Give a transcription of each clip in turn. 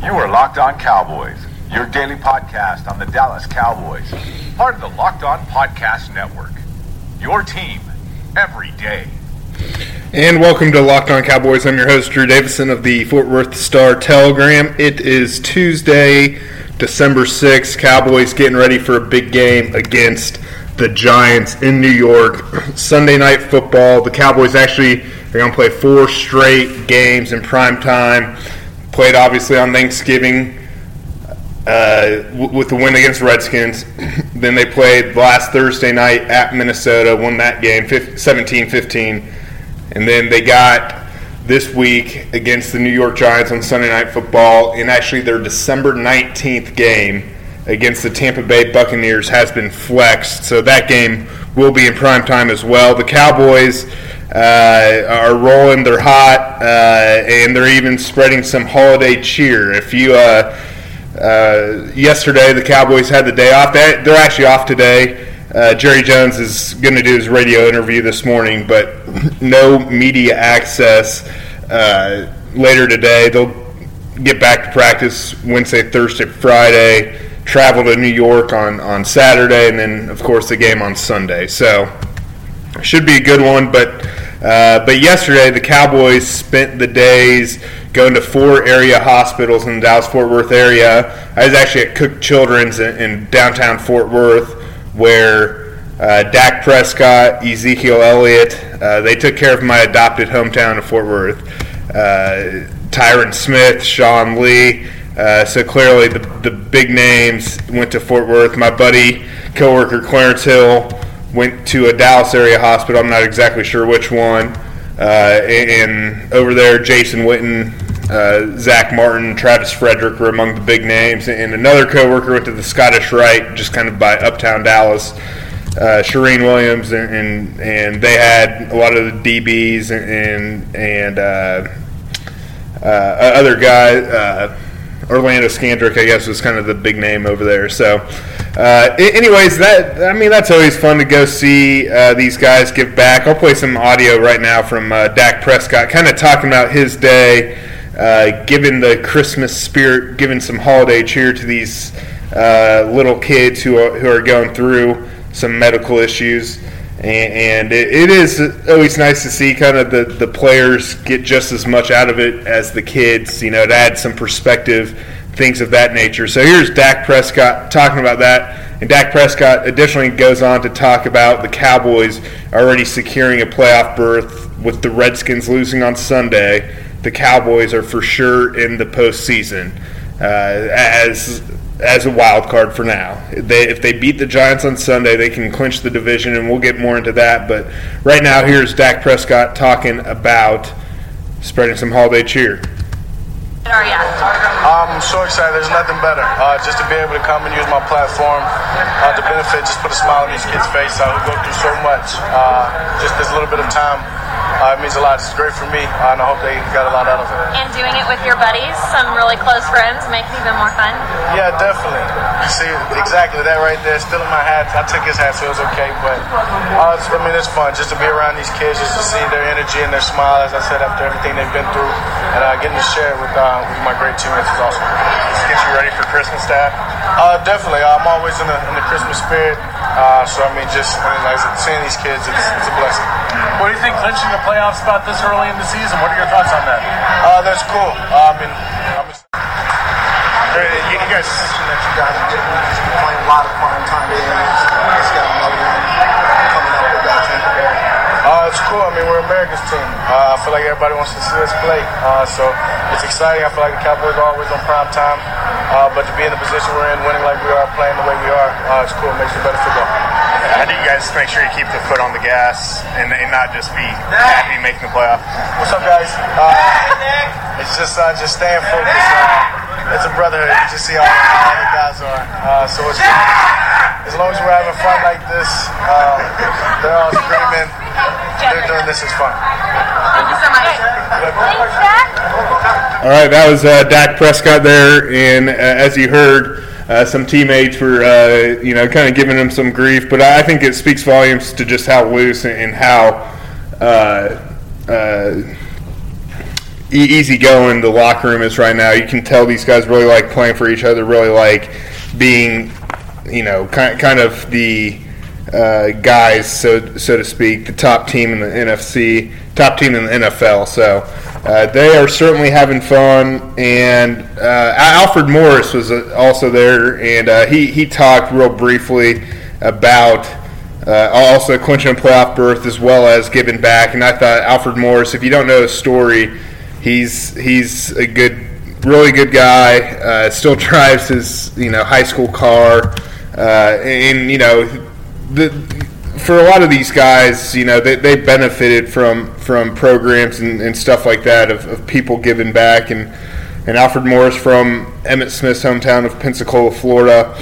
You are Locked On Cowboys, your daily podcast on the Dallas Cowboys, part of the Locked On Podcast Network. Your team every day. And welcome to Locked On Cowboys. I'm your host, Drew Davison of the Fort Worth Star Telegram. It is Tuesday, December 6th. Cowboys getting ready for a big game against the Giants in New York. Sunday night football. The Cowboys actually are going to play four straight games in prime time. Played obviously on Thanksgiving uh, w- with the win against Redskins. then they played last Thursday night at Minnesota, won that game 17 15. And then they got this week against the New York Giants on Sunday Night Football. And actually, their December 19th game against the Tampa Bay Buccaneers has been flexed. So that game will be in prime time as well. The Cowboys uh, are rolling, they're hot, uh, and they're even spreading some holiday cheer. If you. Uh, uh, yesterday, the Cowboys had the day off. They, they're actually off today. Uh, Jerry Jones is going to do his radio interview this morning, but no media access uh, later today. They'll get back to practice Wednesday, Thursday, Friday, travel to New York on, on Saturday, and then, of course, the game on Sunday. So, should be a good one, but. Uh, but yesterday, the Cowboys spent the days going to four area hospitals in the Dallas Fort Worth area. I was actually at Cook Children's in, in downtown Fort Worth, where uh, Dak Prescott, Ezekiel Elliott, uh, they took care of my adopted hometown of Fort Worth. Uh, Tyron Smith, Sean Lee. Uh, so clearly, the, the big names went to Fort Worth. My buddy, coworker Clarence Hill, went to a Dallas area hospital. I'm not exactly sure which one. Uh, and over there, Jason Witten, uh, Zach Martin, Travis Frederick were among the big names. And another coworker went to the Scottish Rite, just kind of by uptown Dallas. Uh, Shireen Williams, and, and, and they had a lot of the DBs and and uh, uh, other guys. Orlando Scandrick, I guess, was kind of the big name over there. So, uh, anyways, that I mean, that's always fun to go see uh, these guys give back. I'll play some audio right now from uh, Dak Prescott, kind of talking about his day, uh, giving the Christmas spirit, giving some holiday cheer to these uh, little kids who are, who are going through some medical issues. And, it, is always nice to see kind of the, the players get just as much out of it as the kids, you know, to add some perspective, things of that nature. So here's Dak Prescott talking about that. And Dak Prescott additionally goes on to talk about the Cowboys already securing a playoff berth with the Redskins losing on Sunday. The Cowboys are for sure in the postseason. Uh, as as a wild card for now. They, if they beat the Giants on Sunday, they can clinch the division, and we'll get more into that. But right now, here's Dak Prescott talking about spreading some holiday cheer. I'm so excited. There's nothing better. Uh, just to be able to come and use my platform uh, to benefit, just put a smile on these kids' face uh, who go through so much. Uh, just this little bit of time uh, it means a lot. It's great for me, uh, and I hope they got a lot out of it. And doing it with your buddies, some really close friends, makes it even more fun. Yeah, definitely. See, exactly that right there. Still in my hat. I took his hat, so it was okay. But uh, I mean, it's fun just to be around these kids, just to see their energy and their smile. As I said, after everything they've been through, and uh, getting to share it with, uh, with my great teammates is awesome. This gets you ready for Christmas, Dad? Uh, definitely. I'm always in the, in the Christmas spirit. Uh, so I mean, just I mean, like I said, seeing these kids, it's, it's a blessing. What do you think clinching the playoff spot this early in the season? What are your thoughts on that? Uh, that's cool. Uh, I mean, I'm you, you guys that you guys are getting playing a lot of prime time games. Just got another one coming up with that Tampa Bay. Uh, it's cool. I mean, we're America's team. Uh, I feel like everybody wants to see us play. Uh, so it's exciting. I feel like the Cowboys are always on prime time. Uh, but to be in the position we're in, winning like we are, playing the way we are, uh, it's cool. It makes it better football. How do you guys make sure you keep the foot on the gas and, and not just be happy making the playoff? What's up, guys? Uh, it's just uh, just staying focused. Uh, it's a brotherhood. You just see how, all the guys are. Uh, so it's as long as we're having fun like this, uh, they're all screaming. They're doing this is fun. Thank you so much. All right, that was uh, Dak Prescott there, and uh, as you heard, uh, some teammates were, uh, you know, kind of giving him some grief. But I think it speaks volumes to just how loose and how uh, uh, e- easygoing the locker room is right now. You can tell these guys really like playing for each other, really like being, you know, kind kind of the uh, guys, so so to speak, the top team in the NFC, top team in the NFL. So uh, they are certainly having fun. And uh, Alfred Morris was uh, also there, and uh, he he talked real briefly about. Uh, also clinching a playoff berth as well as giving back, and I thought Alfred Morris. If you don't know his story, he's he's a good, really good guy. Still drives his you know high school car, and you know the for a lot of these guys, you know, they, they benefited from from programs and, and stuff like that of, of people giving back and and Alfred Morris from Emmitt Smith's hometown of Pensacola, Florida.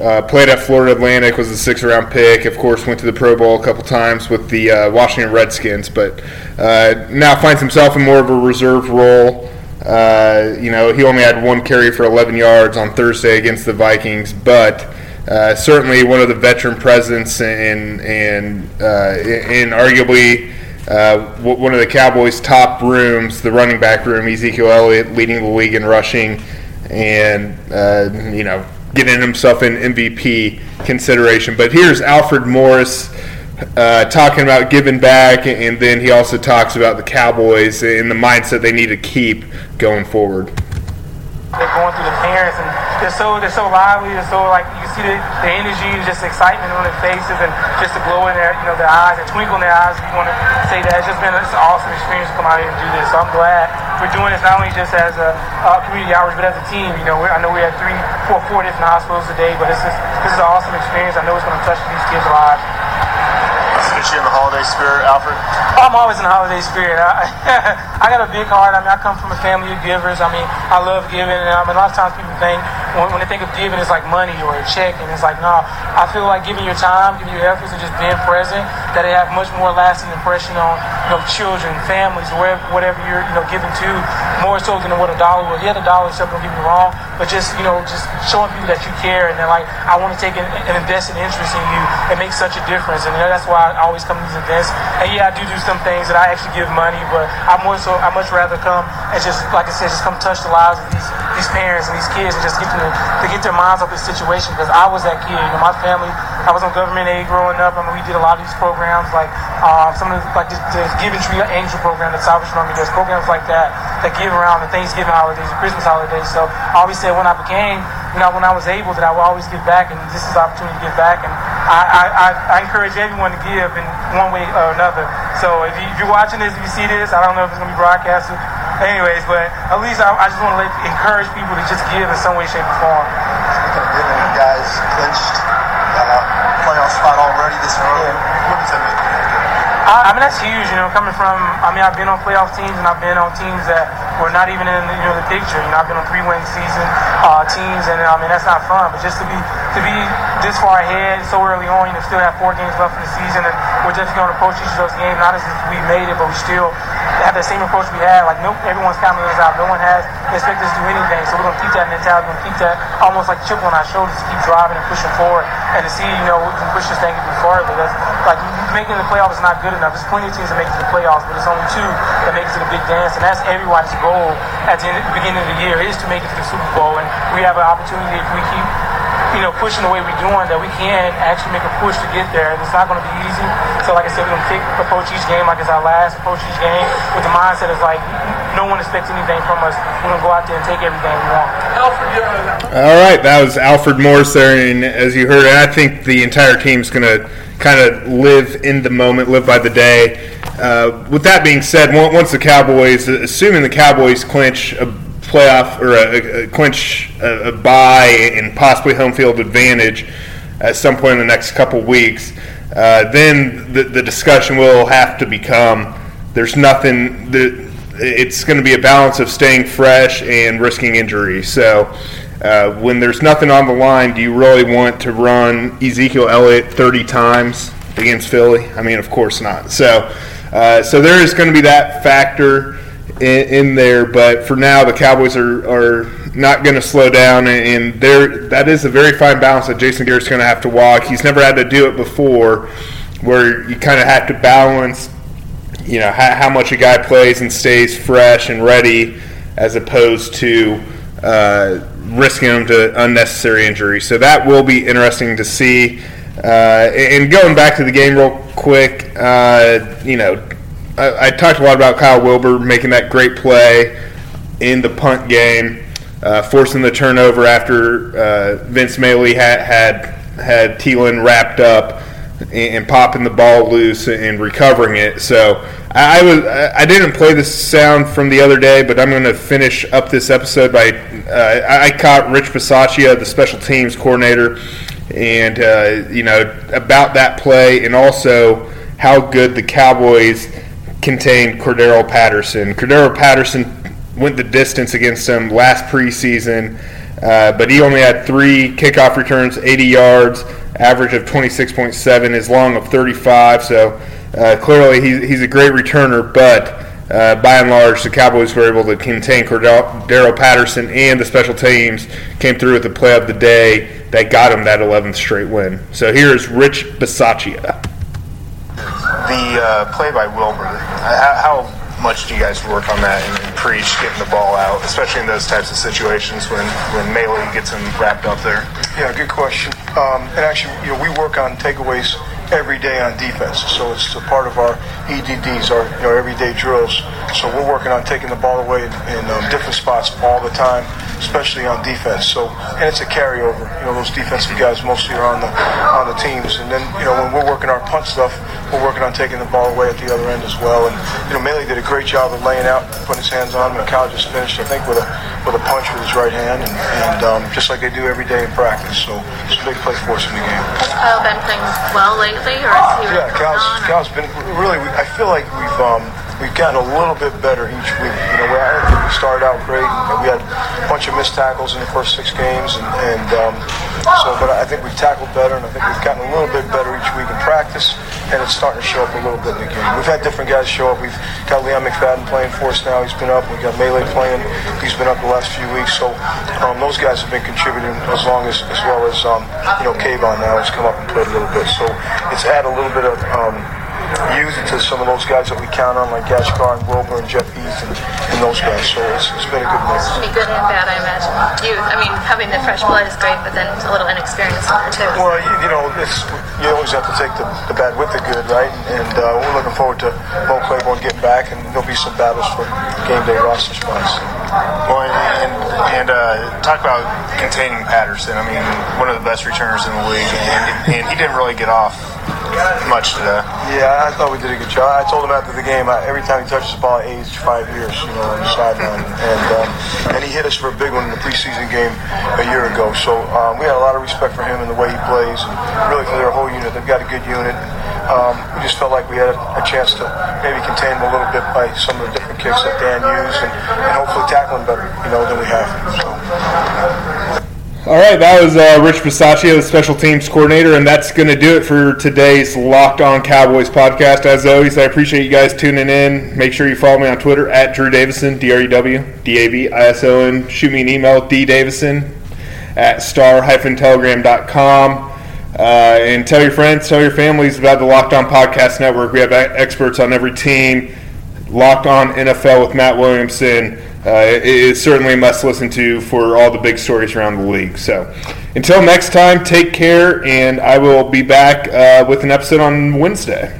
Uh, played at Florida Atlantic, was a six round pick. Of course, went to the Pro Bowl a couple times with the uh, Washington Redskins, but uh, now finds himself in more of a reserve role. Uh, you know, he only had one carry for 11 yards on Thursday against the Vikings, but uh, certainly one of the veteran presence and and uh, and arguably uh, one of the Cowboys' top rooms, the running back room. Ezekiel Elliott leading the league in rushing, and uh, you know getting himself in MVP consideration. But here's Alfred Morris. Uh, talking about giving back, and then he also talks about the Cowboys and the mindset they need to keep going forward. They're going through the parents, and they're so they're so lively. They're so like see the, the energy and just excitement on their faces, and just the glow in their you know their eyes, the twinkle in their eyes. If you want to say that, it's just been it's an awesome experience to come out here and do this. So I'm glad we're doing this not only just as a uh, community outreach, but as a team. You know, I know we had three, four, four different hospitals today, but this is this is an awesome experience. I know it's going to touch these kids' lives. Especially in the holiday spirit, Alfred. I'm always in the holiday spirit. I, I got a big heart. I mean, I come from a family of givers. I mean, I love giving. And I mean, a lot of times people think when, when they think of giving, it's like money or a check, and it's like no. I feel like giving your time, giving your efforts, and just being present, that it have much more lasting impression on you know children, families, wherever, whatever you're you know giving to, more so than what a dollar will. Yeah, the dollar itself don't get me wrong, but just you know just showing people that you care, and then like I want to take an, an invested interest in you. It makes such a difference, and that's why I always come to these events. And yeah, I do do some things that I actually give money, but I more so I much rather come and just like I said, just come touch the lives of these these parents and these kids and just get them to, get their minds off this situation. Because I was that kid, you know, my family, I was on government aid growing up. I mean, we did a lot of these programs, like uh, some of the, like the, the Giving Tree Angel program that Salvation Army does, programs like that that give around the Thanksgiving holidays, the Christmas holidays. So I always said when I became, you know, when I was able, that I would always give back, and this is the opportunity to give back. And I, I, I, encourage everyone to give in one way or another. So if, you, if you're watching this, if you see this, I don't know if it's gonna be broadcasted. Anyways, but at least I, I just want to encourage people to just give in some way, shape, or form. Speaking of giving, you guys clinched uh, playoff spot already this early. What does that mean? I, I mean that's huge, you know. Coming from, I mean, I've been on playoff teams and I've been on teams that were not even in the, you know the picture. You know, I've been on three-win season uh, teams, and I mean that's not fun. But just to be to be this far ahead so early on, you know, still have four games left in the season, and we're definitely going to approach each of those games not as if we made it, but we still have that same approach we had. Like no, everyone's counting us out. No one has expected us to do anything. So we're going to keep that mentality. We're going to keep that almost like chip on our shoulders to keep driving and pushing forward, and to see you know we can push this thing even farther. That's like making the playoffs is not good enough. There's plenty of teams that make it to the playoffs, but it's only two that make it to the big dance, and that's everybody's goal at the, end, the beginning of the year is to make it to the Super Bowl. And we have an opportunity if we keep you know, pushing the way we're doing, that we can actually make a push to get there. And it's not going to be easy. So, like I said, we're going to take, approach each game like it's our last, approach each game with the mindset of like, no one expects anything from us. We're going to go out there and take everything we want. All right, that was Alfred Morris there, and as you heard, I think the entire team's going to kind of live in the moment, live by the day. Uh, with that being said, once the Cowboys, assuming the Cowboys clinch a playoff or a, a clinch a, a bye and possibly home field advantage at some point in the next couple weeks, uh, then the, the discussion will have to become there's nothing that it's going to be a balance of staying fresh and risking injury. So uh, when there's nothing on the line, do you really want to run Ezekiel Elliott 30 times against Philly? I mean, of course not. So, uh, so there is going to be that factor in, in, there. But for now, the Cowboys are, are not going to slow down, and and there that is a very fine balance that Jason Garrett's going to have to walk. He's never had to do it before, where you kind of have to balance, you know, how, how much a guy plays and stays fresh and ready, as opposed to uh, risking them to unnecessary injury. So that will be interesting to see. Uh, and going back to the game real quick, uh, you know, I, I, talked a lot about Kyle Wilber making that great play in the punt game, uh, forcing the turnover after uh, Vince Mayle had had had Thielen wrapped up and popping the ball loose and recovering it. So I was I didn't play the sound from the other day, but I'm going to finish up this episode by uh, I caught Rich Bisaccia, the special teams coordinator, and uh, you know about that play and also how good the Cowboys contained Cordarrelle Patterson. Cordarrelle Patterson went the distance against them last preseason, uh, but he only had three kickoff returns, 80 yards average of 26.7, his long of 35. So uh, clearly he's, he's a great returner, but uh, by and large, the Cowboys were able to contain Cordarrelle Patterson and the special teams came through with the play of the day that got him that 11th straight win. So here's Rich Bisaccia. The uh, play by Wilber, how much do you guys work on that and, preach getting the ball out, especially in those types of situations when when Mayle gets him wrapped up there? Yeah, good question. Um, and actually, you know, we work on takeaways every day on defense. So it's a part of our EDDs, our you know everyday drills. So we're working on taking the ball away in, in um, different spots all the time, especially on defense. So and it's a carryover. You know those defensive guys mostly are on the on the teams, and then you know when we're working our punt stuff, we're working on taking the ball away at the other end as well. And you know Mayle did a great job of laying out, putting his hands on him. And Kyle just finished, I think, with a with a punch with his right hand, and, and um, just like they do every day in practice. So it's a big play for us in the game. Has Kyle been playing well lately? Lately, or is he yeah, Cal's, Cal's been really. I feel like we've um, we've gotten a little bit better each week. You know, I think we started out great. we had a bunch of missed tackles in the first six games, and, and um, so. But I think we've tackled better, and I think we've gotten a little bit better each week in practice, and it's starting to show up a little bit in the game. We've had different guys show up. We've got Leon McFadden playing for us now. He's been up. We've got Melee playing. He's been up the last few weeks. So um, those guys have been contributing as long as as well as um, you know Kavon now has come up and played a little bit. So it's add a little bit of um, use it to some of those guys that we count on, like Gaspar and Wilber and Jeff Heath and, and those guys. So it's, it's been a good mix. It's be good and bad, I imagine. Youth. I mean, having the fresh blood is great, but then a little inexperience in there too. Well, you, you know, it's, you always have to take the, the bad with the good, right? And, and uh, we're looking forward to Mo Claiborne getting back, and there'll be some battles for game day roster spots. Well, and, and uh, talk about containing Patterson. I mean, one of the best returners in the league, and, and he didn't really get off much today. Yeah, I thought we did a good job. I told him after the game, I, every time he touches the ball, I five years, you know, on the sideline. and um, and he hit us for a big one in the preseason game a year ago. So um, we had a lot of respect for him and the way he plays, and really for their whole unit. They've got a good unit. Um, we just felt like we had a, a, chance to maybe contain him a little bit by some of the different kicks that Dan used, and, and hopefully tackle better, you know, than we have. So. All right, that was uh, Rich Bisaccia, the special teams coordinator, and that's going to do it for today's Locked On Cowboys podcast. As always, I appreciate you guys tuning in. Make sure you follow me on Twitter at Drew Davison, D R E W D A V I S O N. Shoot me an email, D Davison at star-telegram.com. Uh, and tell your friends, tell your families about the Locked On Podcast Network. We have experts on every team. Locked On NFL with Matt Williamson it is certainly a must listen to for all the big stories around the league. So until next time, take care, and I will be back uh, with an episode on Wednesday.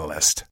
Catalyst.